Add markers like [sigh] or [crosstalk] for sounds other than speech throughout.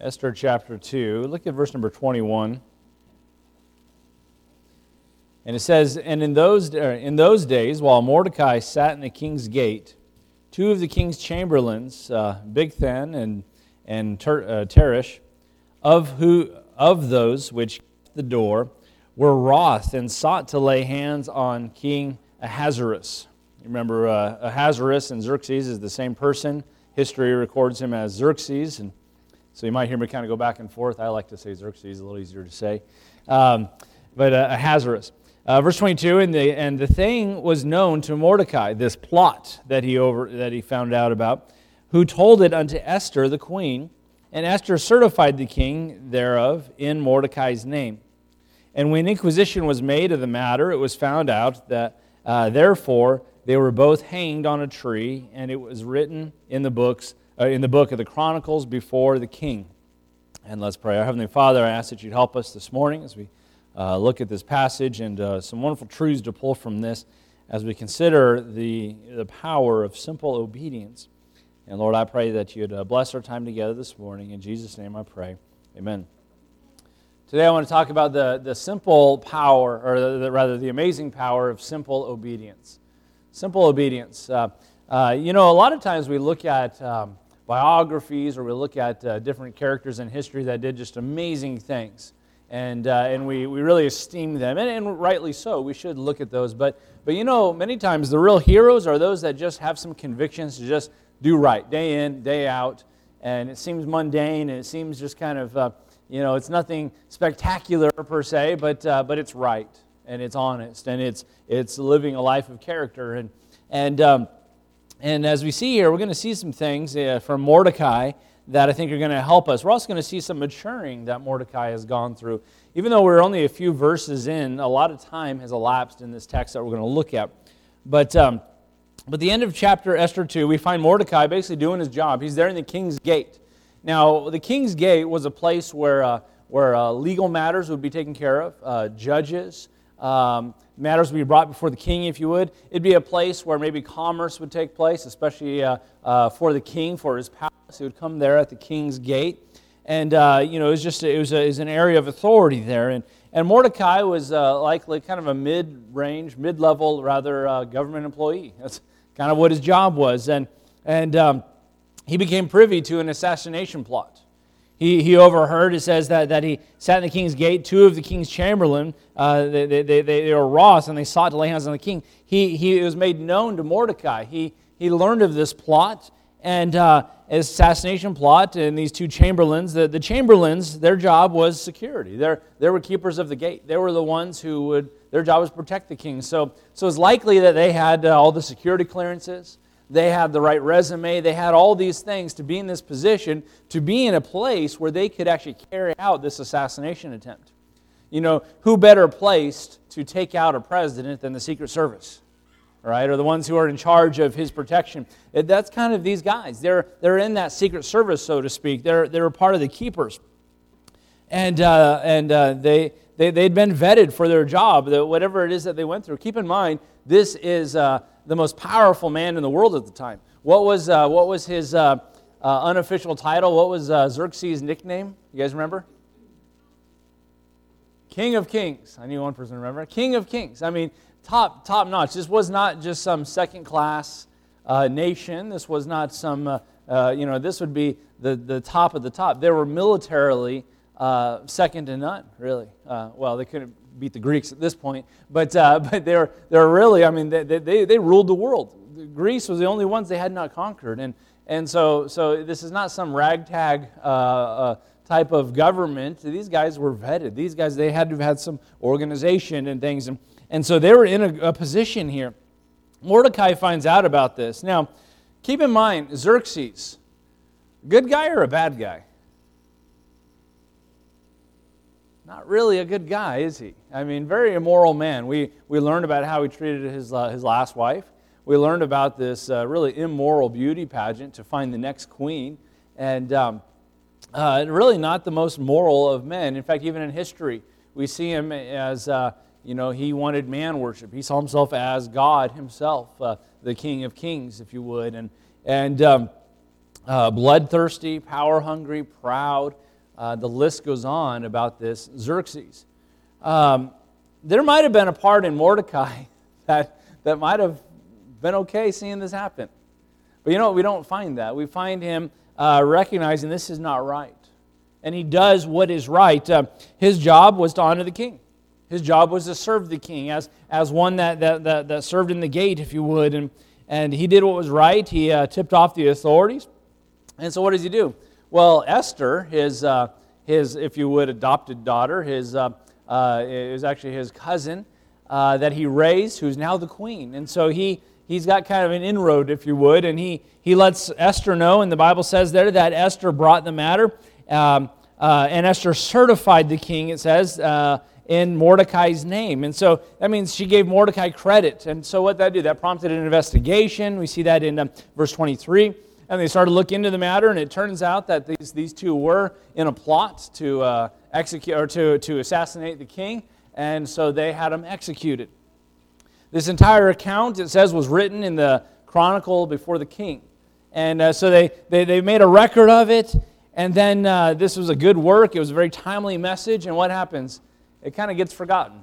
Esther chapter 2. Look at verse number 21. And it says, And in those, er, in those days, while Mordecai sat in the king's gate, two of the king's chamberlains, uh, Bigthan and, and Ter, uh, Teresh, of, who, of those which the door, were wroth and sought to lay hands on King Ahasuerus. You remember uh, Ahasuerus and Xerxes is the same person. History records him as Xerxes, and so you might hear me kind of go back and forth. I like to say Xerxes, a little easier to say. Um, but uh, Ahasuerus. Uh, verse 22, and the, and the thing was known to Mordecai, this plot that he, over, that he found out about, who told it unto Esther the queen, and Esther certified the king thereof in Mordecai's name. And when inquisition was made of the matter, it was found out that uh, therefore they were both hanged on a tree, and it was written in the books uh, in the book of the Chronicles before the king. And let's pray. Our Heavenly Father, I ask that you'd help us this morning as we uh, look at this passage and uh, some wonderful truths to pull from this as we consider the, the power of simple obedience. And Lord, I pray that you'd uh, bless our time together this morning. In Jesus' name I pray. Amen. Today I want to talk about the, the simple power, or the, the, rather the amazing power of simple obedience. Simple obedience. Uh, uh, you know, a lot of times we look at um, biographies or we look at uh, different characters in history that did just amazing things. And, uh, and we, we really esteem them, and, and rightly so. We should look at those. But, but you know, many times the real heroes are those that just have some convictions to just do right day in, day out. And it seems mundane and it seems just kind of, uh, you know, it's nothing spectacular per se, but, uh, but it's right and it's honest and it's, it's living a life of character. And, and um, and as we see here, we're going to see some things uh, from Mordecai that I think are going to help us. We're also going to see some maturing that Mordecai has gone through. Even though we're only a few verses in, a lot of time has elapsed in this text that we're going to look at. But, um, but the end of chapter Esther 2, we find Mordecai basically doing his job. He's there in the king's gate. Now, the king's gate was a place where, uh, where uh, legal matters would be taken care of, uh, judges, um, matters would be brought before the king, if you would. It'd be a place where maybe commerce would take place, especially uh, uh, for the king, for his palace. He would come there at the king's gate. And, uh, you know, it was just it was, a, it was, an area of authority there. And, and Mordecai was uh, likely kind of a mid range, mid level, rather, uh, government employee. That's kind of what his job was. And, and um, he became privy to an assassination plot. He, he overheard, it says that, that he sat in the king's gate. Two of the king's chamberlain, uh, they, they, they, they were wroth and they sought to lay hands on the king. He, he was made known to Mordecai. He, he learned of this plot and uh, assassination plot and these two chamberlains. The, the chamberlains, their job was security. They're, they were keepers of the gate. They were the ones who would, their job was protect the king. So, so it's likely that they had uh, all the security clearances. They had the right resume. They had all these things to be in this position, to be in a place where they could actually carry out this assassination attempt. You know, who better placed to take out a president than the Secret Service? Right, or the ones who are in charge of his protection. That's kind of these guys. They're, they're in that Secret Service, so to speak. They're, they're part of the keepers. And, uh, and uh, they, they, they'd been vetted for their job, whatever it is that they went through. Keep in mind, this is uh, the most powerful man in the world at the time. What was, uh, what was his uh, uh, unofficial title? What was uh, Xerxes' nickname? You guys remember? King of Kings. I knew one person remember. King of Kings. I mean, top, top notch. This was not just some second class uh, nation. This was not some, uh, you know, this would be the, the top of the top. They were militarily second to none, really. well, they couldn't beat the Greeks at this point, but, uh, [laughs] but they're, they're really, I mean, they, they, they ruled the world. Greece was the only ones they had not conquered. And, and so, so this is not some ragtag uh, uh, type of government. These guys were vetted. These guys, they had to have had some organization and things. And, and so they were in a, a position here. Mordecai finds out about this. Now, keep in mind, Xerxes, good guy or a bad guy? Not really a good guy, is he? I mean, very immoral man. We, we learned about how he treated his, uh, his last wife. We learned about this uh, really immoral beauty pageant to find the next queen. And um, uh, really not the most moral of men. In fact, even in history, we see him as, uh, you know, he wanted man worship. He saw himself as God himself, uh, the King of Kings, if you would. And, and um, uh, bloodthirsty, power hungry, proud uh, the list goes on about this Xerxes. Um, there might have been a part in Mordecai [laughs] that, that might have been okay seeing this happen. But you know what? We don't find that. We find him uh, recognizing this is not right. And he does what is right. Uh, his job was to honor the king. His job was to serve the king as, as one that, that, that, that served in the gate, if you would. And, and he did what was right. He uh, tipped off the authorities. And so what does he do? Well, Esther, his, uh, his if you would, adopted daughter, his, uh, uh, is actually his cousin uh, that he raised, who's now the queen. And so he, he's got kind of an inroad, if you would, and he, he lets Esther know, and the Bible says there that Esther brought the matter. Um, uh, and Esther certified the king, it says, uh, in Mordecai's name. And so that means she gave Mordecai credit. And so what that did, that prompted an investigation. We see that in um, verse 23. And they started to look into the matter, and it turns out that these, these two were in a plot to uh, execute or to, to assassinate the king, and so they had him executed. This entire account, it says, was written in the chronicle before the king. And uh, so they, they, they made a record of it, and then uh, this was a good work. It was a very timely message, and what happens? It kind of gets forgotten.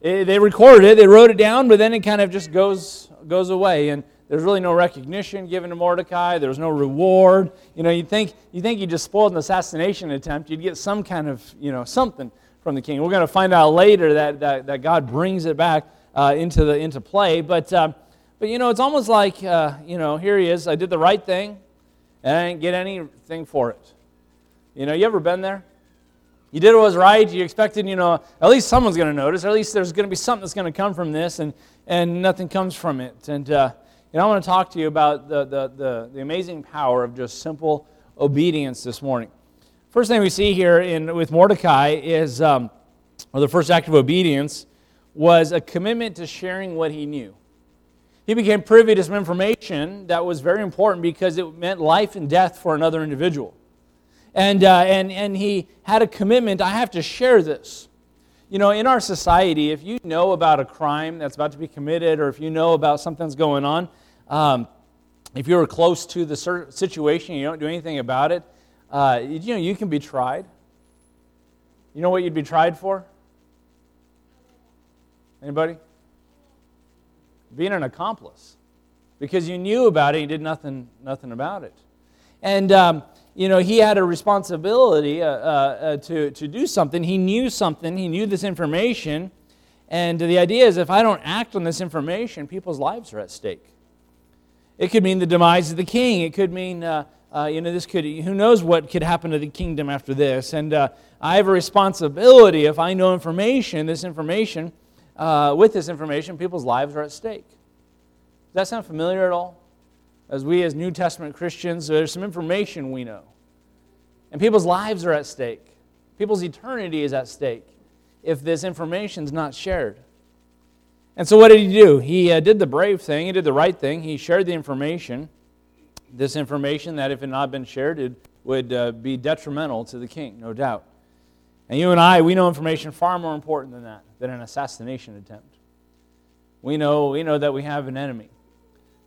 It, they recorded it, they wrote it down, but then it kind of just goes, goes away. And there's really no recognition given to Mordecai. There's no reward. You know, you think you think you just spoiled an assassination attempt. You'd get some kind of you know something from the king. We're going to find out later that that, that God brings it back uh, into the into play. But uh, but you know, it's almost like uh, you know, here he is. I did the right thing, and I didn't get anything for it. You know, you ever been there? You did what was right. You expected, you know, at least someone's going to notice, or at least there's going to be something that's going to come from this, and, and nothing comes from it. And, know, I want to talk to you about the, the, the, the, amazing power of just simple obedience this morning. First thing we see here in, with Mordecai is, um, or the first act of obedience, was a commitment to sharing what he knew. He became privy to some information that was very important because it meant life and death for another individual. And, uh, and, and he had a commitment I have to share this. You know, in our society, if you know about a crime that's about to be committed or if you know about something that's going on, um, if you're close to the situation, you don't do anything about it, uh, you know, you can be tried. You know what you'd be tried for? Anybody? Being an accomplice. Because you knew about it, you did nothing, nothing about it. And, um, you know, he had a responsibility uh, uh, uh to, to do something. He knew something, he knew this information. And the idea is if I don't act on this information, people's lives are at stake. It could mean the demise of the king. It could mean, uh, uh, you know, this could, who knows what could happen to the kingdom after this. And uh, I have a responsibility if I know information, this information, uh, with this information, people's lives are at stake. Does that sound familiar at all? As we, as New Testament Christians, there's some information we know. And people's lives are at stake. People's eternity is at stake if this information is not shared. And so, what did he do? He uh, did the brave thing, he did the right thing. He shared the information, this information that, if it had not been shared, it would uh, be detrimental to the king, no doubt. And you and I, we know information far more important than that, than an assassination attempt. We know, we know that we have an enemy.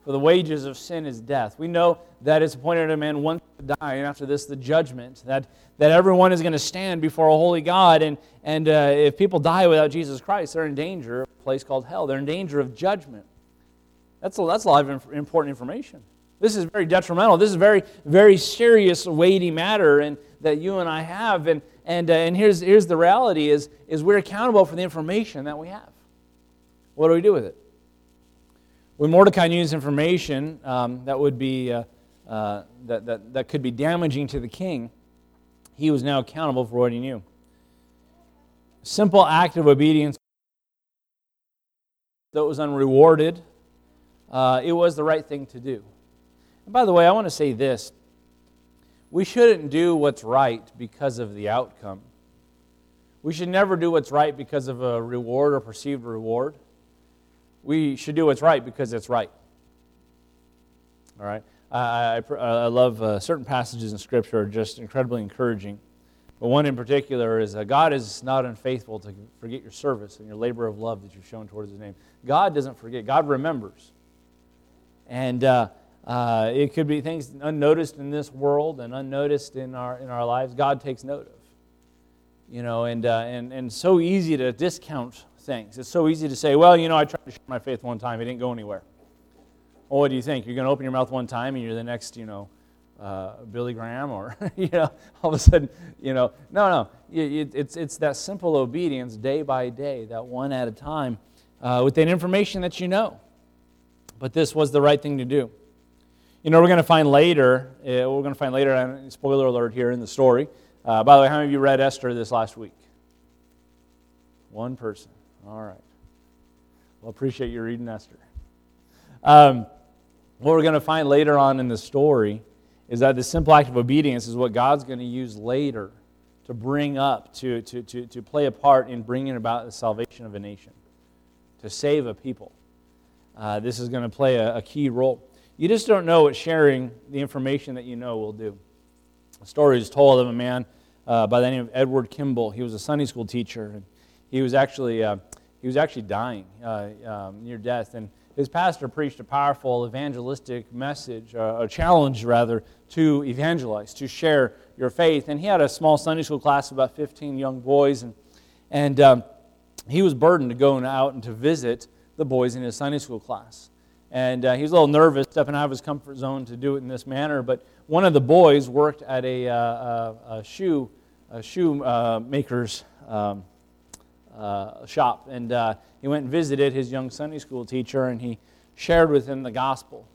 For the wages of sin is death. We know that it's appointed a man once die, and after this, the judgment. That, that everyone is going to stand before a holy God, and, and uh, if people die without Jesus Christ, they're in danger of a place called hell. They're in danger of judgment. That's a, that's a lot of important information. This is very detrimental. This is very, very serious, weighty matter and, that you and I have. And, and, uh, and here's, here's the reality is, is we're accountable for the information that we have. What do we do with it? When Mordecai knew this information um, that, would be, uh, uh, that, that, that could be damaging to the king, he was now accountable for what he knew. Simple act of obedience it was unrewarded, uh, it was the right thing to do. And by the way, I want to say this we shouldn't do what's right because of the outcome. We should never do what's right because of a reward or perceived reward. We should do what's right because it's right. All right? I, I, I love uh, certain passages in Scripture are just incredibly encouraging. But one in particular is uh, God is not unfaithful to forget your service and your labor of love that you've shown towards His name. God doesn't forget, God remembers. And uh, Uh, it could be things unnoticed in this world and unnoticed in our, in our lives. God takes note of. You know, and, uh, and, and so easy to discount things. It's so easy to say, well, you know, I tried to share my faith one time, it didn't go anywhere. Well, what do you think? You're going to open your mouth one time and you're the next, you know, uh, Billy Graham or, [laughs] you know, all of a sudden, you know, no, no. It, it's, it's that simple obedience day by day, that one at a time, uh, with that information that you know. But this was the right thing to do. You know, we're going to find later, uh, we're going to find later, spoiler alert here in the story. Uh, by the way, how many of you read Esther this last week? One person. All right. Well, appreciate you reading Esther. Um, what we're going to find later on in the story is that the simple act of obedience is what God's going to use later to bring up, to, to, to, to play a part in bringing about the salvation of a nation, to save a people. Uh, this is going to play a, a key role. You just don't know what sharing the information that you know will do. A story is told of a man uh, by the name of Edward Kimball. He was a Sunday school teacher, and he was actually, uh, he was actually dying uh, um, near death. And his pastor preached a powerful evangelistic message, uh, a challenge rather, to evangelize, to share your faith. And he had a small Sunday school class of about 15 young boys, and, and um, he was burdened to go out and to visit the boys in his Sunday school class. And uh, he was a little nervous, stepping out of his comfort zone to do it in this manner. But one of the boys worked at a, uh, a, a shoe, a shoe uh, maker's um, uh, shop. And uh, he went and visited his young Sunday school teacher, and he shared with him the gospel.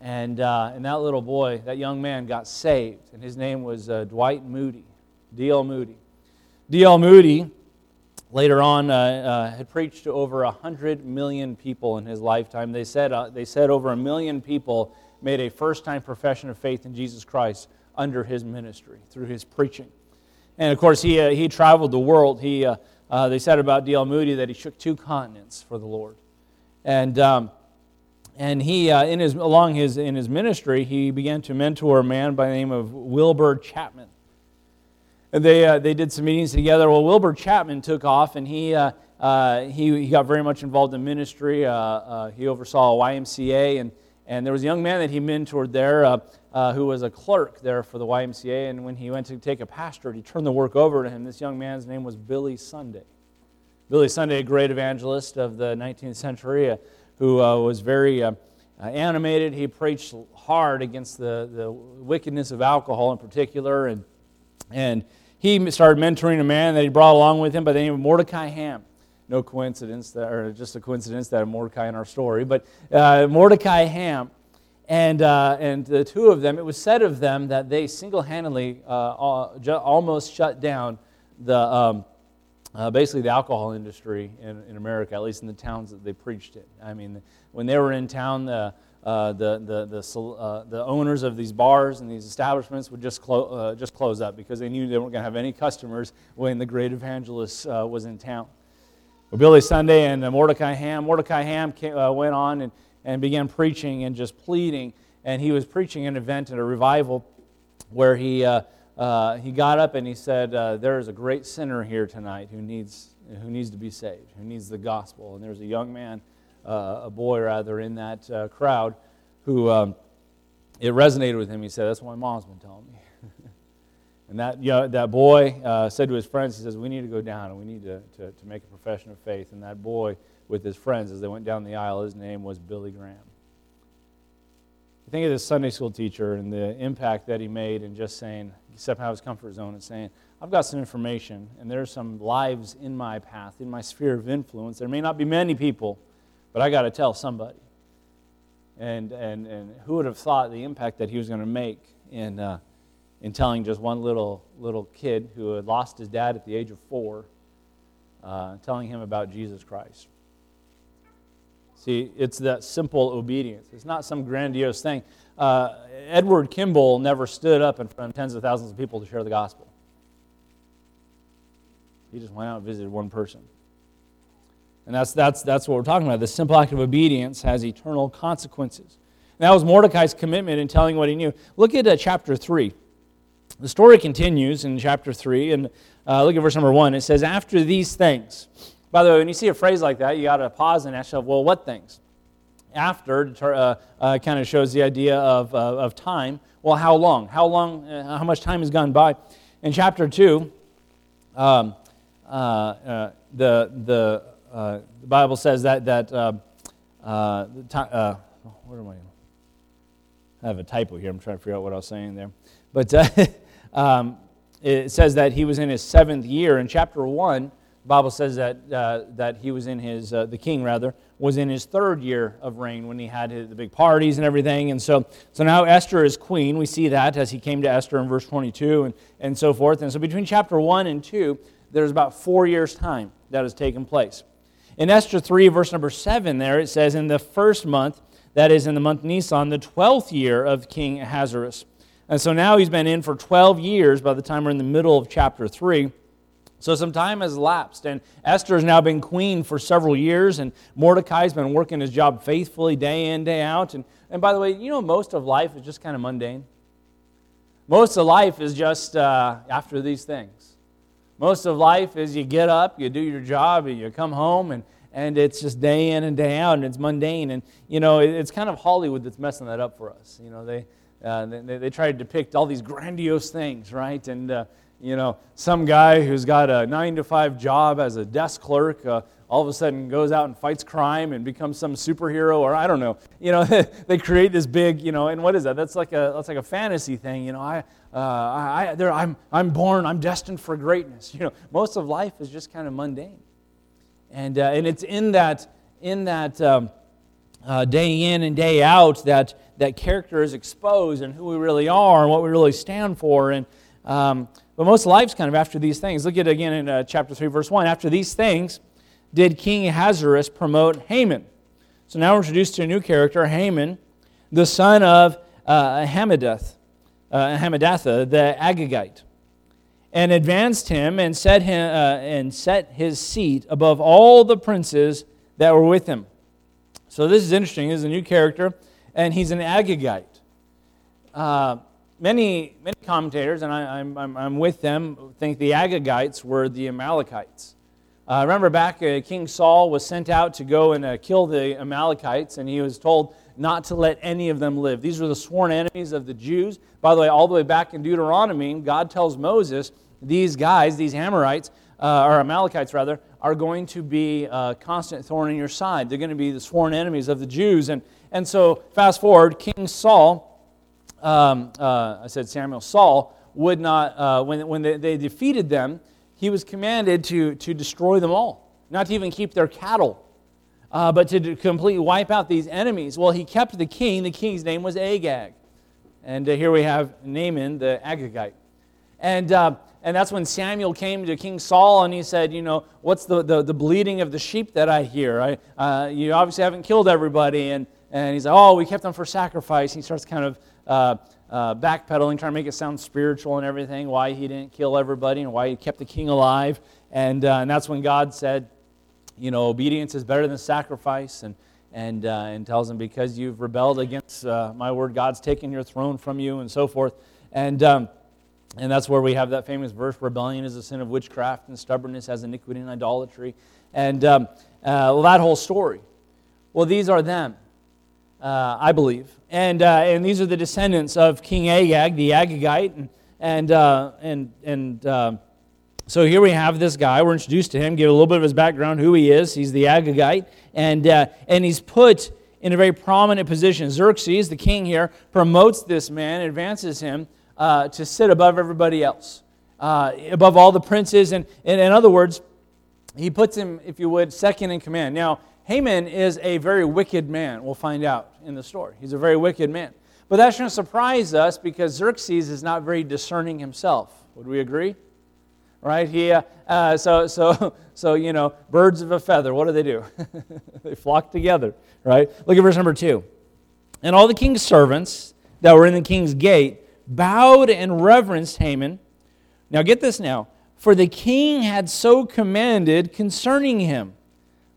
And, uh, and that little boy, that young man, got saved. And his name was Dwight Moody, D.L. Moody. D.L. Moody later on uh, uh, had preached to over 100 million people in his lifetime. They said, uh, they said over a million people made a first time profession of faith in Jesus Christ under his ministry, through his preaching. And of course, he, uh, he traveled the world. He, uh, uh, they said about D.L. Moody that he shook two continents for the Lord. And, um, and he, in his, along his, in his ministry, he began to mentor a man by the name of Wilbur Chapman And they, uh, they did some meetings together. Well, Wilbur Chapman took off, and he, uh, uh, he, he got very much involved in ministry. Uh, uh, he oversaw a YMCA, and, and there was a young man that he mentored there uh, who was a clerk there for the YMCA. And when he went to take a pastorate, he turned the work over to him. This young man's name was Billy Sunday. Billy Sunday, a great evangelist of the 19th century, who was very animated. He preached hard against the, the wickedness of alcohol in particular, and and he started mentoring a man that he brought along with him by the name of Mordecai Ham. No coincidence, that, or just a coincidence that Mordecai in our story, but uh, Mordecai Ham. And, uh, and the two of them, it was said of them that they single handedly uh, almost shut down the, um, uh, basically the alcohol industry in, in America, at least in the towns that they preached in. I mean, when they were in town, the, uh, the, the, the, uh, the owners of these bars and these establishments would just, clo- uh, just close up because they knew they weren't going to have any customers when the great evangelist uh, was in town. Well, Billy Sunday and uh, Mordecai Ham, Mordecai Ham came, uh, went on and, and began preaching and just pleading. And he was preaching an event at a revival where he, he got up and he said, There is a great sinner here tonight who needs, who needs to be saved, who needs the gospel. And there was a young man uh, a boy rather in that uh, crowd who um, it resonated with him. He said, That's what my mom's been telling me. [laughs] and that, you know, that boy uh, said to his friends, He says, We need to go down and we need to, to, to make a profession of faith. And that boy, with his friends, as they went down the aisle, his name was Billy Graham. think of this Sunday school teacher and the impact that he made in just saying, stepping out of his comfort zone and saying, I've got some information, and there's some lives in my path, in my sphere of influence. There may not be many people but I got to tell somebody. And, and, and who would have thought the impact that he was going to make in, uh, in telling just one little, little kid who had lost his dad at the age of four, uh, telling him about Jesus Christ? See, it's that simple obedience. It's not some grandiose thing. Uh, Edward Kimball never stood up in front of tens of thousands of people to share the gospel. He just went out and visited one person. And that's, that's, that's what we're talking about. The simple act of obedience has eternal consequences. And that was Mordecai's commitment in telling what he knew. Look at uh, chapter 3. The story continues in chapter 3, and uh, look at verse number 1. It says, After these things. By the way, when you see a phrase like that, you got to pause and ask yourself, well, what things? after uh, uh, kind of shows the idea of, uh, of time. Well, how long? How long? Uh, how much time has gone by? In chapter 2, um, uh, uh, the, the, the Bible says that, that what am I? I have a typo here. I'm trying to figure out what I was saying there. But [laughs] um, it says that he was in his seventh year. In chapter 1, the Bible says that, uh, that he was in his, uh, the king rather, was in his third year of reign when he had his, the big parties and everything. And so, so now Esther is queen. We see that as he came to Esther in verse 22 and, and so forth. And so between chapter 1 and 2, there's about four years' time that has taken place. In Esther 3, verse number 7, there it says, In the first month, that is in the month Nisan, the 12th year of King Ahasuerus. And so now he's been in for 12 years by the time we're in the middle of chapter 3. So some time has elapsed, and Esther has now been queen for several years, and Mordecai's been working his job faithfully day in, day out. And, and by the way, you know, most of life is just kind of mundane. Most of life is just uh, after these things. Most of life is you get up, you do your job, and you come home, and, and it's just day in and day out, and it's mundane. And, you know, it's kind of Hollywood that's messing that up for us. You know, they, uh, they, they, try to depict all these grandiose things, right? And, uh, you know, some guy who's got a nine to five job as a desk clerk uh, all of a sudden goes out and fights crime and becomes some superhero, or I don't know. You know, [laughs] they create this big, you know, and what is that? That's like a that's like a fantasy thing. You know, I, uh, I, there, I'm I'm born, I'm destined for greatness. You know, most of life is just kind of mundane, and uh, and it's in that in that. Um, uh, day in and day out that that character is exposed and who we really are and what we really stand for and um, but most lives kind of after these things. Look at it again in uh, chapter 3, verse 1. After these things, did King Ahasuerus promote Haman. So now we're introduced to a new character, Haman, the son of uh, Hammedatha, uh, Hammedatha, the Agagite, and advanced him and set, him, uh, and set his seat above all the princes that were with him. So this is interesting. He's a new character, and he's an Agagite. Uh, many, many commentators, and I, am I'm, I'm with them, think the Agagites were the Amalekites. Uh, remember back, uh, King Saul was sent out to go and uh, kill the Amalekites, and he was told not to let any of them live. These were the sworn enemies of the Jews. By the way, all the way back in Deuteronomy, God tells Moses these guys, these Amorites, uh, or Amalekites rather, are going to be a constant thorn in your side. They're going to be the sworn enemies of the Jews. And, and so, fast forward, King Saul um, uh, I said Samuel, Saul would not, uh, when, when they, they, defeated them, he was commanded to, to destroy them all, not to even keep their cattle, uh, but to completely wipe out these enemies. Well, he kept the king. The king's name was Agag. And uh, here we have Haman the Agagite. And, uh, and that's when Samuel came to King Saul and he said, You know, what's the, the, the bleating of the sheep that I hear? I, uh, you obviously haven't killed everybody. And, and he's like, Oh, we kept them for sacrifice. He starts kind of uh, uh, backpedaling, trying to make it sound spiritual and everything, why he didn't kill everybody and why he kept the king alive. And, uh, and that's when God said, you know, obedience is better than sacrifice. And, and, uh, and tells him, because you've rebelled against uh, my word, God's taken your throne from you, and so forth. And, um, and that's where we have that famous verse rebellion is a sin of witchcraft, and stubbornness has iniquity and idolatry. And um, uh, that whole story. Well, these are them uh, I believe. And, uh, and these are the descendants of King Agag, the Agagite. And, and, uh, and, and uh, so here we have this guy. We're introduced to him, give a little bit of his background, who he is. He's the Agagite. And, uh, and he's put in a very prominent position. Xerxes, the king here, promotes this man, advances him uh, to sit above everybody else, above all the princes. And, and in other words, he puts him, if you would, second in command. Now, Haman is a very wicked man. We'll find out in the story. He's a very wicked man. But that shouldn't surprise us because Xerxes is not very discerning himself. Would we agree? Right? He, uh, uh, so, so, [laughs] so, you know, birds of a feather, what do they do? [laughs] they flock together, right? Look at verse number two. And all the king's servants that were in the king's gate bowed and reverenced Haman. Now, get this now. For the king had so commanded concerning him.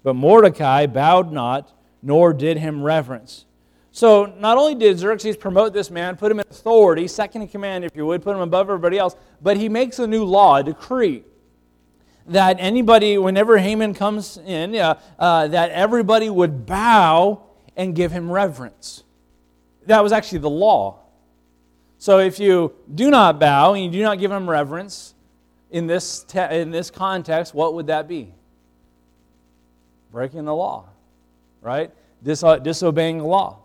But Mordecai bowed not, nor did him reverence. So not only did Xerxes promote this man, put him in authority, second in command, if you would, put him above everybody else, but he makes a new law, a decree, that anybody, whenever Haman comes in, uh, uh, that everybody would bow and give him reverence. That was actually the law. So if you do not bow and you do not give him reverence in this, te- in this context, what would that be? Breaking the law, right? Dis- disobeying the law.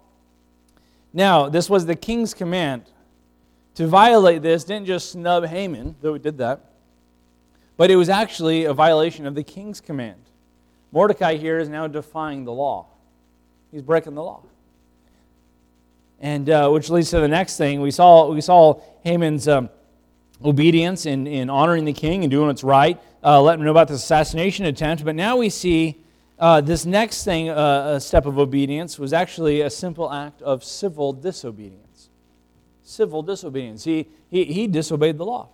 Now, this was the king's command. To violate this didn't just snub Haman, though it did that, but it was actually a violation of the king's command. Mordecai here is now defying the law. He's breaking the law. And uh, which leads to the next thing. We saw, we saw Haman's um, obedience in, in honoring the king and doing what's right, uh, letting him know about the assassination attempt. But now we see uh, this next thing, uh, a step of obedience, was actually a simple act of civil disobedience. Civil disobedience. He, he, he disobeyed the law.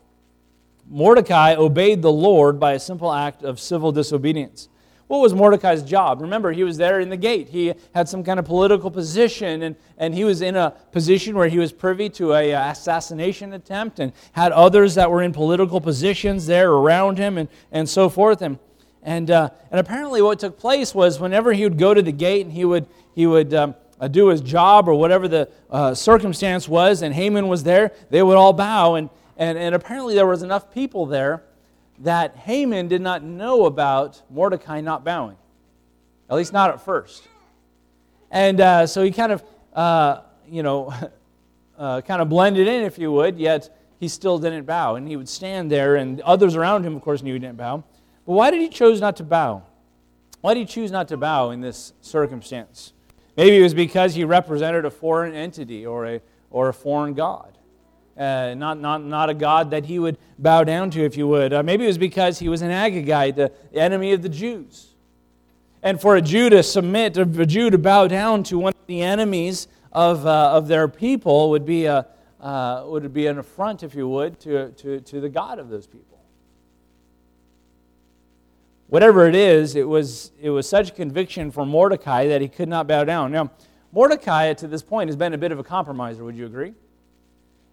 Mordecai obeyed the Lord by a simple act of civil disobedience. What was Mordecai's job? Remember, he was there in the gate. He had some kind of political position, and, and he was in a position where he was privy to a uh, assassination attempt and had others that were in political positions there around him and, and so forth. And, and, uh, and apparently, what took place was whenever he would go to the gate and he would, he would um, uh, do his job or whatever the uh, circumstance was, and Haman was there, they would all bow. And, and, and apparently, there was enough people there that Haman did not know about Mordecai not bowing, at least not at first. And uh, so he kind of, uh, you know, [laughs] uh, kind of blended in, if you would, yet he still didn't bow. And he would stand there, and others around him, of course, knew he didn't bow. But why did he choose not to bow? Why did he choose not to bow in this circumstance? Maybe it was because he represented a foreign entity or a, or a foreign god uh, not, not, not a God that he would bow down to, if you would. Uh, maybe it was because he was an Agagite, the enemy of the Jews. And for a Jew to submit, a Jew to bow down to one of the enemies of, uh, of their people would be, a, uh, would be an affront, if you would, to, to, to the God of those people. Whatever it is, it was, it was such conviction for Mordecai that he could not bow down. Now, Mordecai, to this point, has been a bit of a compromiser, would you agree?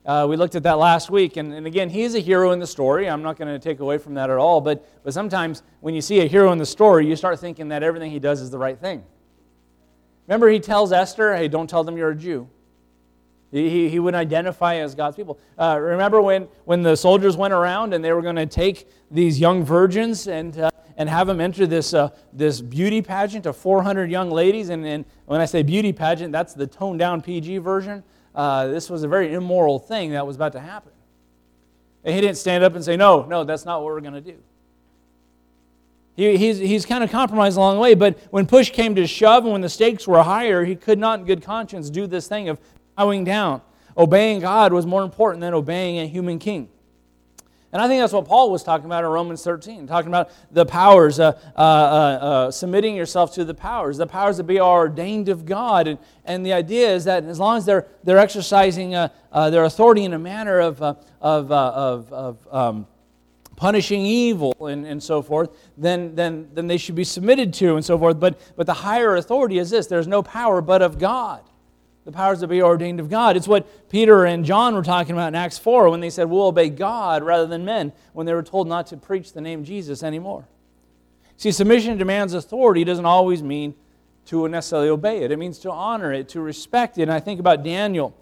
Uh, we looked at that last week, and, and again, he's a hero in the story. I'm not going to take away from that at all, but, but sometimes when you see a hero in the story, you start thinking that everything he does is the right thing. Remember, he tells Esther, hey, don't tell them you're a Jew. He, he, he would identify as God's people. Uh, remember when, when the soldiers went around and they were going to take these young virgins and, uh, and have them enter this, uh, this beauty pageant of 400 young ladies? And, and when I say beauty pageant, that's the toned down PG version uh, this was a very immoral thing that was about to happen. And he didn't stand up and say, No, no, that's not what we're going to do. He, he's, he's kind of compromised along the way, but when push came to shove and when the stakes were higher, he could not in good conscience do this thing of bowing down. Obeying God was more important than obeying a human king. And I think that's what Paul was talking about in Romans 13, talking about the powers, uh, uh, uh, uh, submitting yourself to the powers, the powers that be are ordained of God. And, and the idea is that as long as they're, they're exercising uh, uh, their authority in a manner of, of, of, of um, punishing evil and, and so forth, then, then, then they should be submitted to and so forth. But, but the higher authority is this there's no power but of God the powers that be ordained of God. It's what Peter and John were talking about in Acts 4 when they said, We'll obey God rather than men, when they were told not to preach the name Jesus anymore. See, submission demands authority doesn't always mean to necessarily obey it, it means to honor it, to respect it. And I think about Daniel.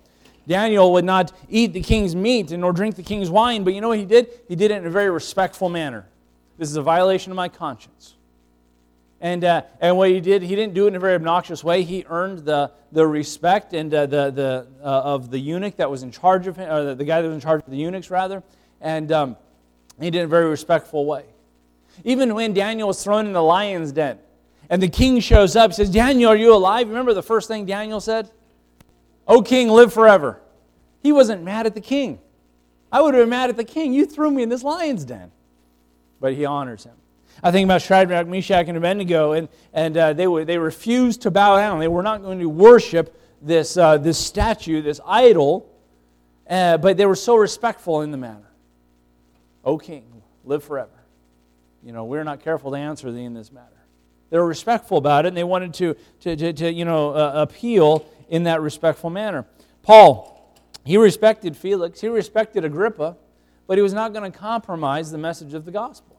Daniel would not eat the king's meat and nor drink the king's wine, but you know what he did? He did it in a very respectful manner. This is a violation of my conscience. And, uh, and what he did, he didn't do it in a very obnoxious way. He earned the, the respect and uh, the, the, uh, of the eunuch that was in charge of him, or the, the, guy that was in charge of the eunuchs, rather. And um, he did it in a very respectful way. Even when Daniel was thrown in the lion's den, and the king shows up, he says, Daniel, are you alive? Remember the first thing Daniel said? O king, live forever. He wasn't mad at the king. I would have been mad at the king. You threw me in this lion's den. But he honors him. I think about Shadrach, Meshach, and Abednego, and, and uh, they, were, they refused to bow down. They were not going to worship this, uh, this statue, this idol, uh, but they were so respectful in the matter. O king, live forever. You know, we're not careful to answer thee in this matter. They were respectful about it, and they wanted to, to, to, to you know, uh, appeal in that respectful manner. Paul, he respected Felix, he respected Agrippa, but he was not going to compromise the message of the gospel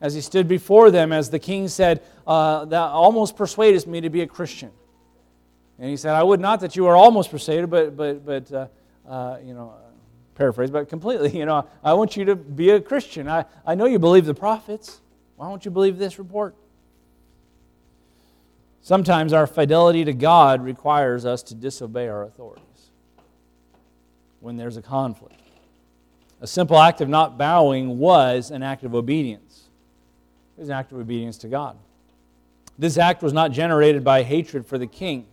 as he stood before them, as the king said, uh, That almost persuadest me to be a Christian. And he said, I would not that you were almost persuaded, but, but, but uh, uh, you know, paraphrase, but completely, [laughs] you know, I want you to be a Christian. I, I know you believe the prophets. Why don't you believe this report? Sometimes our fidelity to God requires us to disobey our authorities when there's a conflict. A simple act of not bowing was an act of obedience. It was an act of obedience to God. This act was not generated by hatred for the king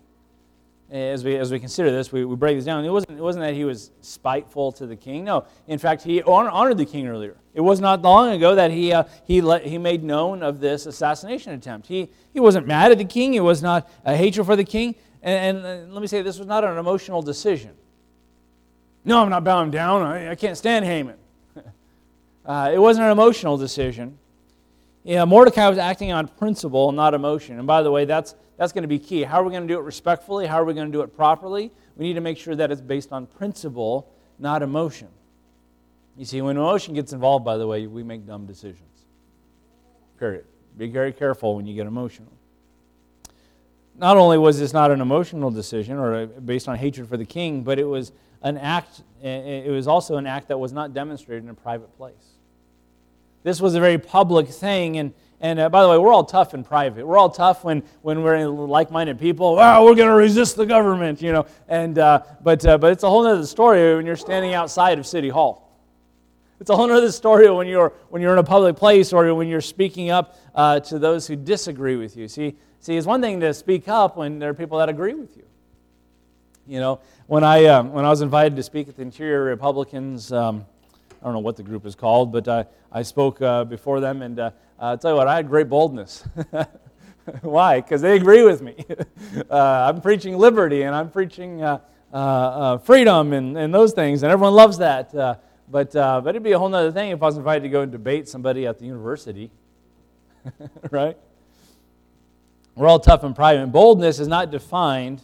as we, as we consider this, we, we break this down. It wasn't, it wasn't that he was spiteful to the king. No. In fact, he honored the king earlier. It was not long ago that he, uh, he, let, he made known of this assassination attempt. He, he wasn't mad at the king, it was not a hatred for the king. And, and uh, let me say, this was not an emotional decision. No, I'm not bowing down. I, I can't stand Haman. [laughs] uh, it wasn't an emotional decision. Yeah, Mordecai was acting on principle, not emotion. And by the way, that's, that's going to be key. How are we going to do it respectfully? How are we going to do it properly? We need to make sure that it's based on principle, not emotion. You see, when emotion gets involved, by the way, we make dumb decisions. Period. Be very careful when you get emotional. Not only was this not an emotional decision or uh, based on hatred for the king, but it was an act, it was also an act that was not demonstrated in a private place. This was a very public thing, and and uh, by the way, we're all tough in private. We're all tough when, when we're like-minded people. Wow, we're going to resist the government, you know. And, uh, but, uh, but it's a whole other story when you're standing outside of City Hall. It's a whole other story when you're, when you're in a public place or when you're speaking up uh, to those who disagree with you. See, see, it's one thing to speak up when there are people that agree with you. You know, when I, um, when I was invited to speak at the Interior Republicans, um, I don't know what the group is called, but I, I spoke uh, before them, and uh, I'll tell you what, I had great boldness. [laughs] Why? Because they agree with me. [laughs] uh, I'm preaching liberty and I'm preaching uh, uh, uh, freedom and, and those things, and everyone loves that. Uh, but, uh, but it'd be a whole other thing if I was invited to go and debate somebody at the university. [laughs] right? We're all tough and private. And boldness is not defined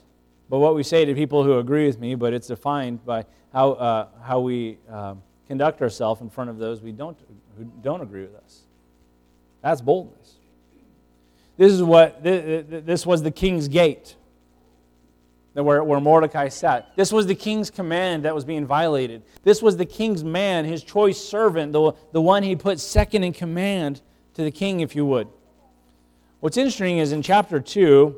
by what we say to people who agree with me, but it's defined by how, how we um, conduct ourselves in front of those we don't, who don't agree with us. That's boldness. This is what this was the king's gate where, Mordecai sat. This was the king's command that was being violated. This was the king's man, his choice servant, the, the one he put second in command to the king, if you would. What's interesting is in chapter 2,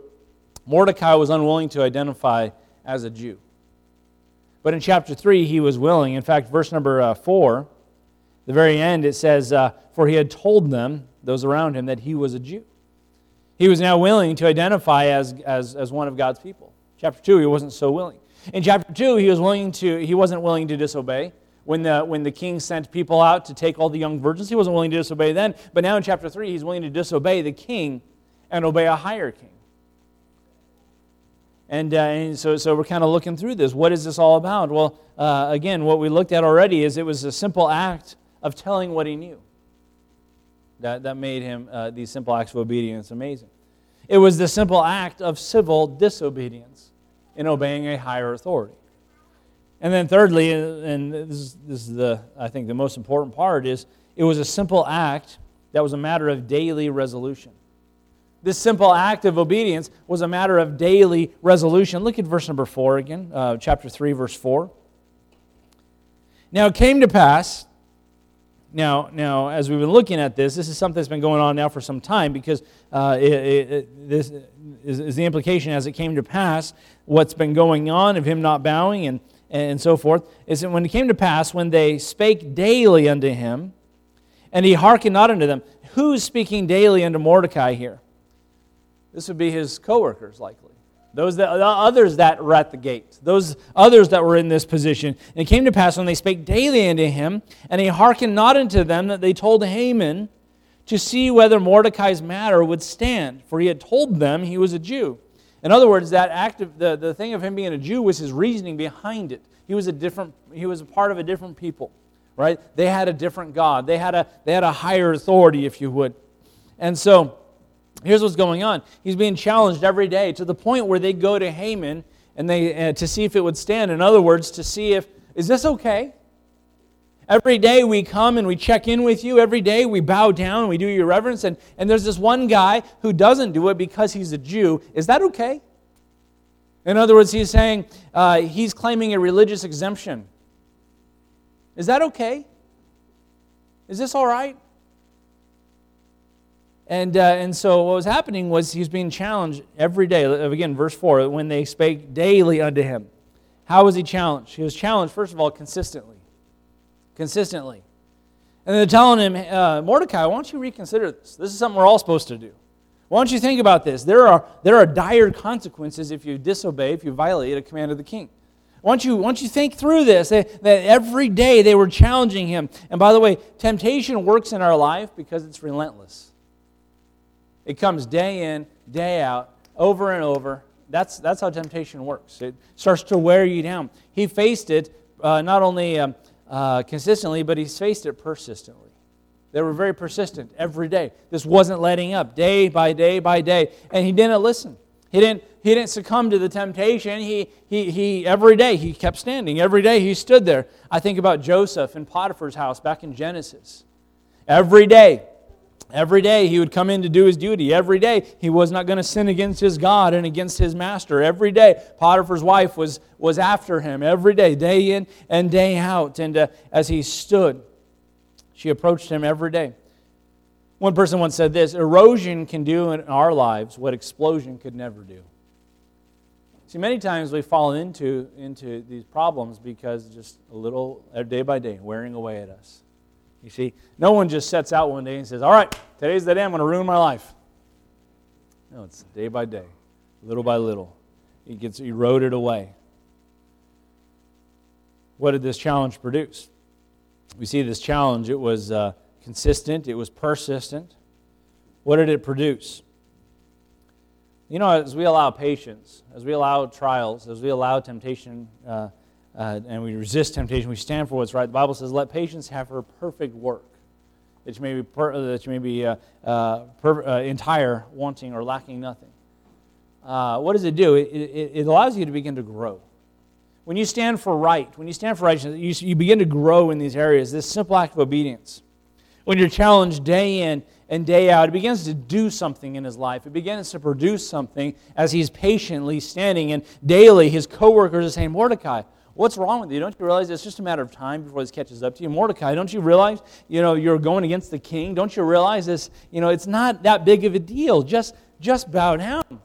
Mordecai was unwilling to identify as a Jew. But in chapter 3, he was willing. In fact, verse number uh, 4, the very end, it says, uh, For he had told them, those around him that he was a Jew. He was now willing to identify as, as, as one of God's people. Chapter 2, he wasn't so willing. In chapter 2, he, was willing to, he wasn't willing to disobey. When the, when the king sent people out to take all the young virgins, he wasn't willing to disobey then. But now in chapter 3, he's willing to disobey the king and obey a higher king. And, uh, and, so, so we're kind of looking through this. What is this all about? Well, uh, again, what we looked at already is it was a simple act of telling what he knew that, that made him uh, these simple acts of obedience amazing. It was the simple act of civil disobedience in obeying a higher authority. And then thirdly, and this is, this is the I think the most important part is it was a simple act that was a matter of daily resolution. This simple act of obedience was a matter of daily resolution. Look at verse number four again, uh, chapter 3, verse 4. Now it came to pass now, now, as we've been looking at this, this is something that's been going on now for some time because uh, it, it, this is, is, the implication as it came to pass, what's been going on of him not bowing and, and so forth, is that when it came to pass, when they spake daily unto him, and he hearkened not unto them. Who's speaking daily unto Mordecai here? This would be his coworkers, likely those that, the others that were at the gate, those others that were in this position. And it came to pass when they spake daily unto him, and he hearkened not unto them, that they told Haman to see whether Mordecai's matter would stand, for he had told them he was a Jew. In other words, that act of, the, the thing of him being a Jew was his reasoning behind it. He was a different, he was a part of a different people, right? They had a different God. They had a, they had a higher authority, if you would. And so, Here's what's going on. He's being challenged every day to the point where they go to Haman and they uh, to see if it would stand. In other words, to see if is this okay? Every day we come and we check in with you. Every day we bow down and we do your reverence. And, and there's this one guy who doesn't do it because he's a Jew. Is that okay? In other words, he's saying uh, he's claiming a religious exemption. Is that okay? Is this all right? And, uh, and so what was happening was he was being challenged every day. Again, verse 4 when they spake daily unto him. How was he challenged? He was challenged, first of all, consistently. Consistently. And they're telling him, uh, Mordecai, why don't you reconsider this? This is something we're all supposed to do. Why don't you think about this? There are, there are dire consequences if you disobey, if you violate a command of the king. Why don't you, why don't you think through this? They, that every day they were challenging him. And by the way, temptation works in our life because it's relentless. It comes day in, day out, over and over. That's, that's how temptation works. It starts to wear you down. He faced it uh, not only um, uh, consistently, but he's faced it persistently. They were very persistent every day. This wasn't letting up, day by day by day. And he didn't listen. He didn't, he didn't succumb to the temptation. He, he, he, every day he kept standing. Every day he stood there. I think about Joseph in Potiphar's house back in Genesis. Every day Every day he would come in to do his duty. Every day he was not going to sin against his God and against his master. Every day Potiphar's wife was, was after him. Every day, day in and day out. And uh, as he stood, she approached him every day. One person once said this erosion can do in our lives what explosion could never do. See, many times we fall into, into these problems because just a little, day by day, wearing away at us. You see, no one just sets out one day and says, All right, today's the day I'm going to ruin my life. No, it's day by day, little by little. It gets eroded away. What did this challenge produce? We see this challenge, it was uh, consistent, it was persistent. What did it produce? You know, as we allow patience, as we allow trials, as we allow temptation, uh, uh, and we resist temptation. We stand for what's right. The Bible says, "Let patience have her perfect work, that you may be, per, that you may be uh, uh, per, uh, entire, wanting or lacking nothing." Uh, what does it do? It, it, it, allows you to begin to grow. When you stand for right, when you stand for righteousness, you, you begin to grow in these areas. This simple act of obedience. When you're challenged day in and day out, it begins to do something in his life. It begins to produce something as he's patiently standing. And daily, his coworkers are saying, Mordecai, What's wrong with you? Don't you realize it's just a matter of time before this catches up to you? Mordecai, don't you realize, you know, you're going against the king? Don't you realize this, you know, it's not that big of a deal. Just, just bow down.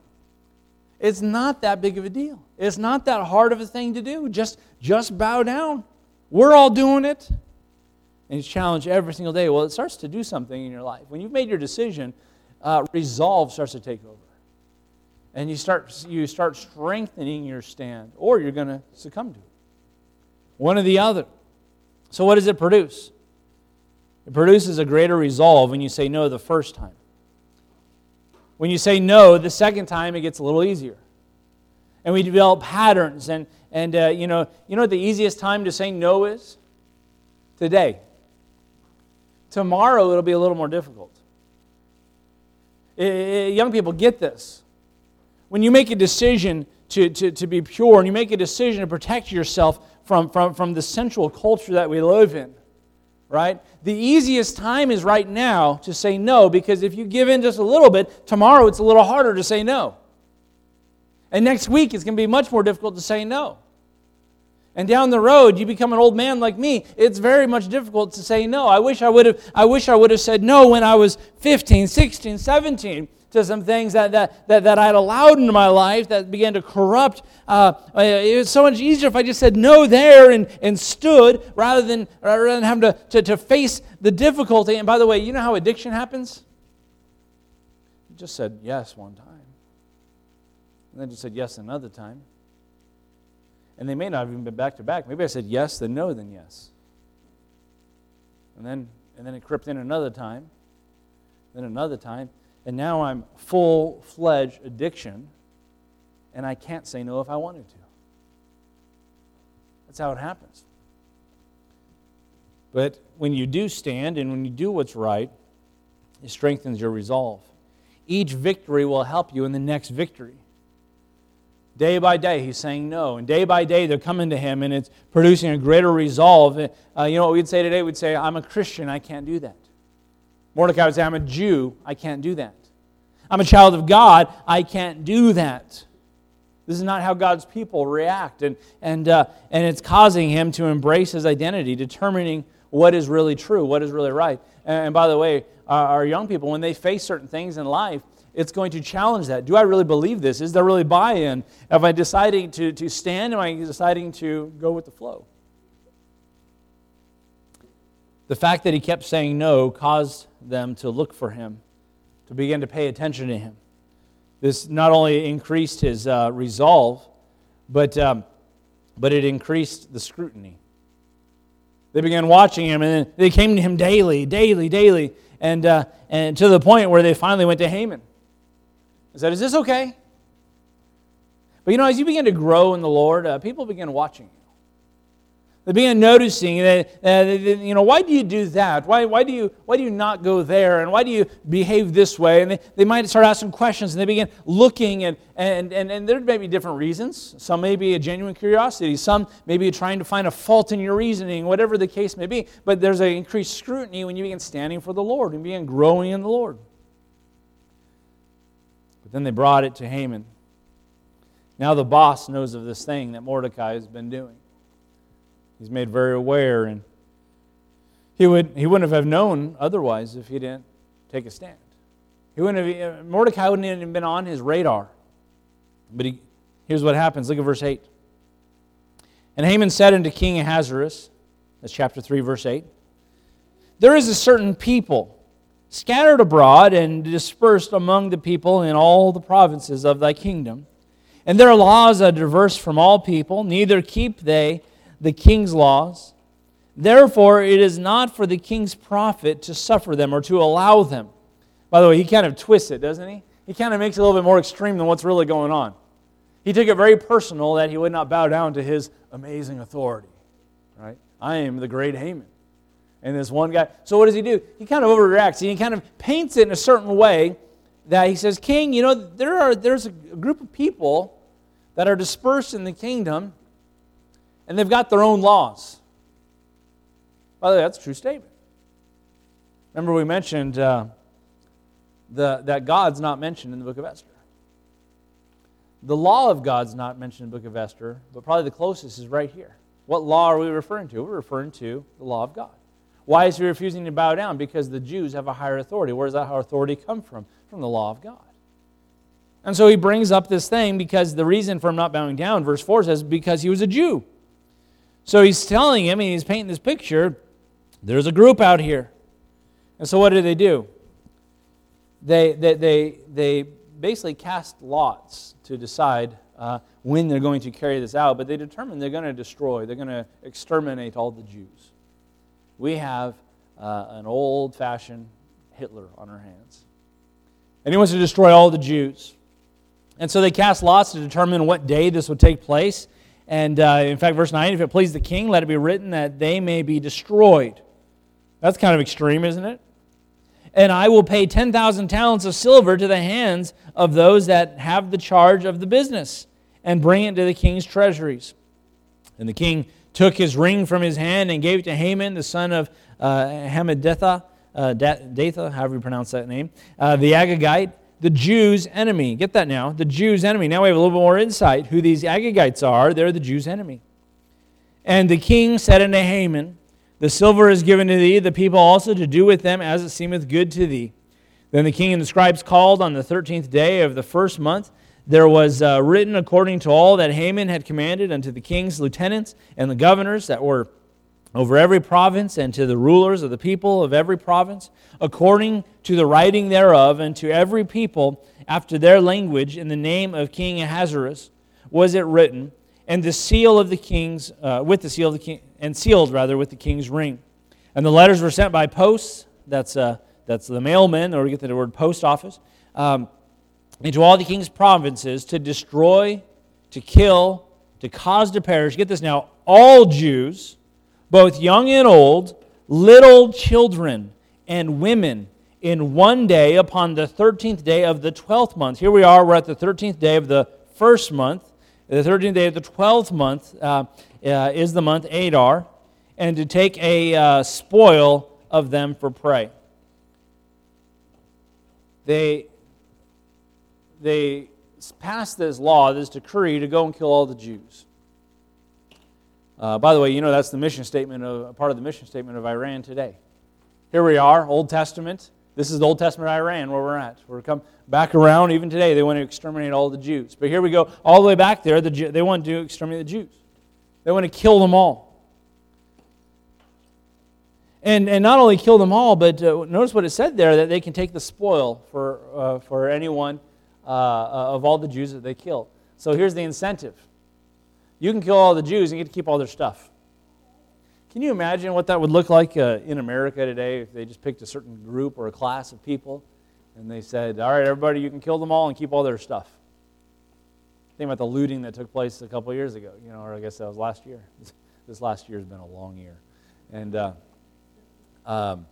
It's not that big of a deal. It's not that hard of a thing to do. Just, just bow down. We're all doing it. And he's challenged every single day. Well, it starts to do something in your life. When you've made your decision, uh, resolve starts to take over. And you start, you start strengthening your stand, or you're going to succumb to it one or the other. So, what does it produce? It produces a greater resolve when you say no the first time. When you say no the second time, it gets a little easier. And we develop patterns. And, and uh, you, know, you know what the easiest time to say no is? Today. Tomorrow, it'll be a little more difficult. It, it, young people get this. When you make a decision to, to, to be pure and you make a decision to protect yourself from, from, from the central culture that we live in, right? The easiest time is right now to say no because if you give in just a little bit, tomorrow it's a little harder to say no. And next week it's going to be much more difficult to say no. And down the road, you become an old man like me. It's very much difficult to say no. I wish I would have, I wish I would have said no when I was 15, 16, 17 to some things that, that, that, that I'd allowed into my life that began to corrupt. Uh, it was so much easier if I just said no there and, and stood rather than, rather than having to, to, to face the difficulty. And by the way, you know how addiction happens? You just said yes one time. And then just said yes another time. And they may not have even been back to back. Maybe I said yes, then no, then yes. And then, and then it crept in another time, then another time and now I'm full fledged addiction, and I can't say no if I wanted to. That's how it happens. But when you do stand and when you do what's right, it strengthens your resolve. Each victory will help you in the next victory. Day by day, he's saying no. And day by day, they're coming to him, and it's producing a greater resolve. Uh, you know what we'd say today? We'd say, I'm a Christian, I can't do that. Mordecai would say, I'm a Jew, I can't do that. I'm a child of God, I can't do that. This is not how God's people react. And, and, uh, and it's causing him to embrace his identity, determining what is really true, what is really right. And, and by the way, our, young people, when they face certain things in life, it's going to challenge that. Do I really believe this? Is there really buy in? Am I deciding to, to stand? Am I deciding to go with the flow? The fact that he kept saying no caused them to look for him, to begin to pay attention to him. This not only increased his uh, resolve, but, um, but it increased the scrutiny. They began watching him, and then they came to him daily, daily, daily, and, uh, and to the point where they finally went to Haman and said, Is this okay? But you know, as you begin to grow in the Lord, uh, people begin watching you. They began noticing that, uh, you know, why do you do that? Why, why, do you, why do you not go there? And why do you behave this way? And they, they might start asking questions and they begin looking, and, and, and, and there may be different reasons. Some may be a genuine curiosity, some may be trying to find a fault in your reasoning, whatever the case may be. But there's an increased scrutiny when you begin standing for the Lord and begin growing in the Lord. But then they brought it to Haman. Now the boss knows of this thing that Mordecai has been doing. He's made very aware, and he, would, he wouldn't have known otherwise if he didn't take a stand. He wouldn't have, uh, Mordecai wouldn't have been on his radar. But he, here's what happens. Look at verse 8. And Haman said unto King Ahasuerus, that's chapter 3, verse 8, There is a certain people scattered abroad and dispersed among the people in all the provinces of thy kingdom. And their laws are diverse from all people, neither keep they the king's laws. Therefore, it is not for the king's profit to suffer them or to allow them. By the way, he kind of twists it, doesn't he? He kind of makes it a little bit more extreme than what's really going on. He took it very personal that he would not bow down to his amazing authority. Right? I am the great Haman. And this one guy. So what does he do? He kind of overreacts. He kind of paints it in a certain way that he says, King, you know, there are, there's a group of people that are dispersed in the kingdom and they've got their own laws. By the way, that's a true statement. Remember, we mentioned uh, the, that God's not mentioned in the book of Esther. The law of God's not mentioned in the book of Esther, but probably the closest is right here. What law are we referring to? We're referring to the law of God. Why is he refusing to bow down? Because the Jews have a higher authority. Where does that authority come from? From the law of God. And so he brings up this thing because the reason for him not bowing down, verse 4 says, because he was a Jew. So he's telling him, and he's painting this picture there's a group out here. And so what do they do? They, they, they, they basically cast lots to decide uh, when they're going to carry this out, but they determine they're going to destroy, they're going to exterminate all the Jews. We have uh, an old fashioned Hitler on our hands. And he wants to destroy all the Jews. And so they cast lots to determine what day this would take place. And uh, in fact, verse 9 if it please the king, let it be written that they may be destroyed. That's kind of extreme, isn't it? And I will pay 10,000 talents of silver to the hands of those that have the charge of the business and bring it to the king's treasuries. And the king took his ring from his hand and gave it to Haman, the son of uh, Hammedatha, uh, Datha, however you pronounce that name, uh, the Agagite the Jews' enemy. Get that now? The Jews' enemy. Now we have a little bit more insight who these Agagites are. They're the Jews' enemy. And the king said unto Haman, The silver is given to thee, the people also to do with them as it seemeth good to thee. Then the king and the scribes called on the thirteenth day of the first month. There was uh, written according to all that Haman had commanded unto the king's lieutenants and the governors that were over every province and to the rulers of the people of every province, according to the writing thereof, and to every people after their language, in the name of King Ahasuerus, was it written, and the seal of the king's, uh, with the seal of the king, and sealed rather with the king's ring. And the letters were sent by posts. That's uh, that's the mailman, or we get the word post office, um, into all the king's provinces to destroy, to kill, to cause to perish. Get this now, all Jews both young and old, little children and women, in one day upon the 13th day of the 12th month. Here we are, we're at the 13th day of the first month. The 13th day of the 12th month uh, uh, is the month Adar, and to take a uh, spoil of them for prey. They, they passed this law, this decree to go and kill all the Jews. Uh, by the way, you know that's the mission statement of part of the mission statement of Iran today. Here we are, Old Testament. This is the Old Testament Iran where we're at. We're come back around even today. They want to exterminate all the Jews. But here we go, all the way back there. The, they want to exterminate the Jews. They want to kill them all. And, and not only kill them all, but uh, notice what it said there that they can take the spoil for, uh, for anyone uh, of all the Jews that they kill. So here's the incentive you can kill all the Jews and get to keep all their stuff. Can you imagine what that would look like uh, in America today if they just picked a certain group or a class of people and they said, All right, everybody, you can kill them all and keep all their stuff? Think about the looting that took place a couple years ago, you know, or I guess that was last year. [laughs] This last year has been a long year. And uh, um,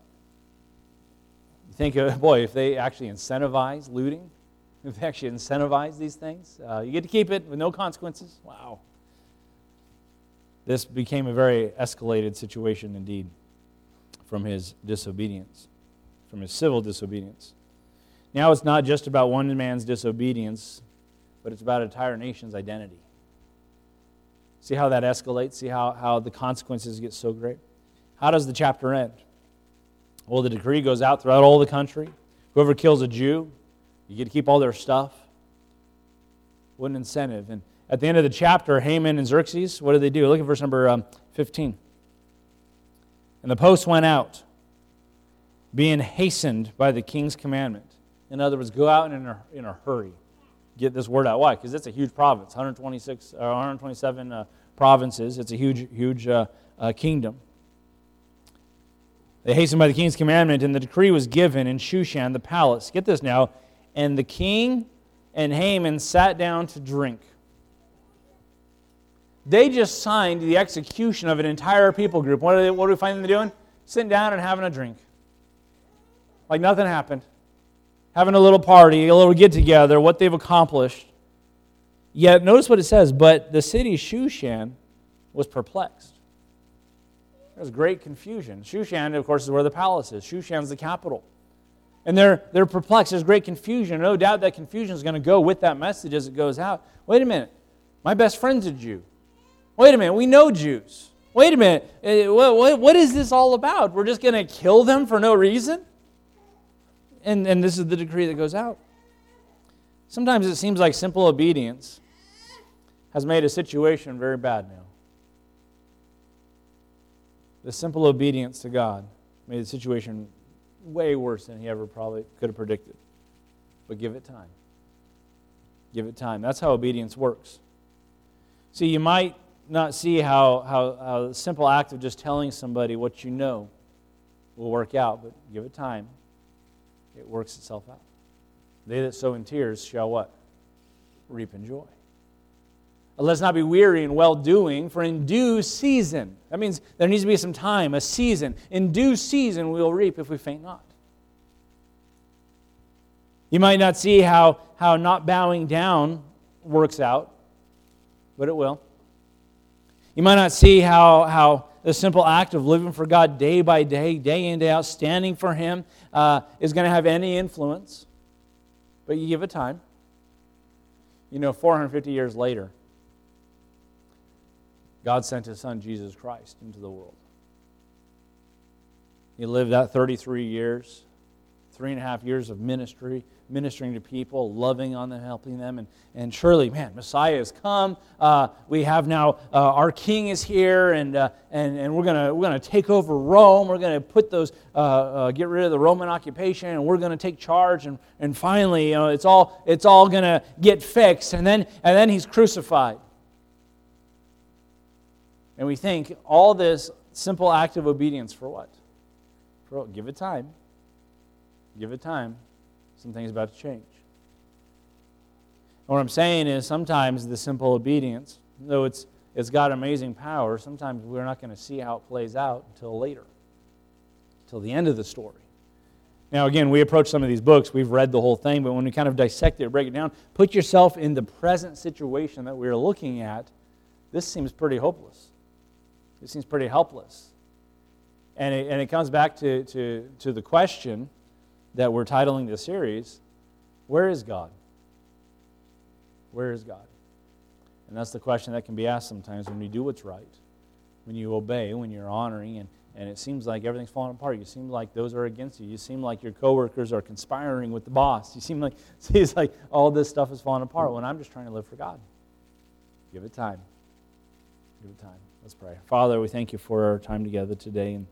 you think, [laughs] boy, if they actually incentivize looting, [laughs] if they actually incentivize these things, uh, you get to keep it with no consequences. Wow. This became a very escalated situation indeed from his disobedience, from his civil disobedience. Now it's not just about one man's disobedience, but it's about an entire nation's identity. See how that escalates? See how, how the consequences get so great? How does the chapter end? Well, the decree goes out throughout all the country. Whoever kills a Jew, you get to keep all their stuff. What an incentive. And at the end of the chapter, Haman and Xerxes, what did they do? Look at verse number um, 15. And the post went out, being hastened by the king's commandment. In other words, go out in a, in a hurry. Get this word out. Why? Because it's a huge province 126, uh, 127 uh, provinces. It's a huge, huge uh, uh kingdom. They hastened by the king's commandment, and the decree was given in Shushan, the palace. Get this now. And the king and Haman sat down to drink. They just signed the execution of an entire people group. What, they, what do we find them doing? Sitting down and having a drink. Like nothing happened. Having a little party, a little get together, what they've accomplished. Yet, notice what it says, but the city Shushan was perplexed. There was great confusion. Shushan, of course, is where the palace is. Shushan's the capital. And they're, they're perplexed. There's great confusion. No doubt that confusion is going to go with that message as it goes out. Wait a minute. My best friend's a Jew. Wait a minute, we know Jews. Wait a minute, eh, what, what is this all about? We're just going to kill them for no reason? And, and this is the decree that goes out. Sometimes it seems like simple obedience has made a situation very bad now. The simple obedience to God made the situation way worse than he ever probably could have predicted. But give it time. Give it time. That's how obedience works. See, you might not see how, how, how simple act of just telling somebody what you know will work out, but give it time. It works itself out. They that sow in tears shall what? Reap in joy. Let's not be weary in well doing, for in due season, that means there needs to be some time, a season. In due season we will reap if we faint not. You might not see how, how not bowing down works out, but it will. You might not see how, how the simple act of living for God day by day, day in, day out, standing for Him, uh, is going to have any influence. But you give it time. You know, 450 years later, God sent His Son, Jesus Christ, into the world. He lived that 33 years, three and a half years of ministry ministering to people, loving on them, helping them. And, and surely, man, Messiah has come. Uh, we have now, uh, our king is here, and, uh, and, and we're going we're gonna take over Rome. We're going to put those, uh, uh, get rid of the Roman occupation, and we're going to take charge. And, and finally, you know, it's all, it's all going to get fixed. And then, and then he's crucified. And we think all this simple act of obedience for what? For, give it time. Give it time something's about to change. And what I'm saying is sometimes the simple obedience, though it's, it's got amazing power, sometimes we're not going to see how it plays out until later, until the end of the story. Now, again, we approach some of these books, we've read the whole thing, but when we kind of dissect it, break it down, put yourself in the present situation that we're looking at, this seems pretty hopeless. This seems pretty helpless. And it, and it comes back to, to, to the question that we're titling this series, Where is God? Where is God? And that's the question that can be asked sometimes when you do what's right, when you obey, when you're honoring, and, and it seems like everything's falling apart. You seem like those are against you. You seem like your coworkers are conspiring with the boss. You seem like [laughs] seems like all this stuff is falling apart when I'm just trying to live for God. Give it time. Give it time. Let's pray. Father, we thank you for our time together today. And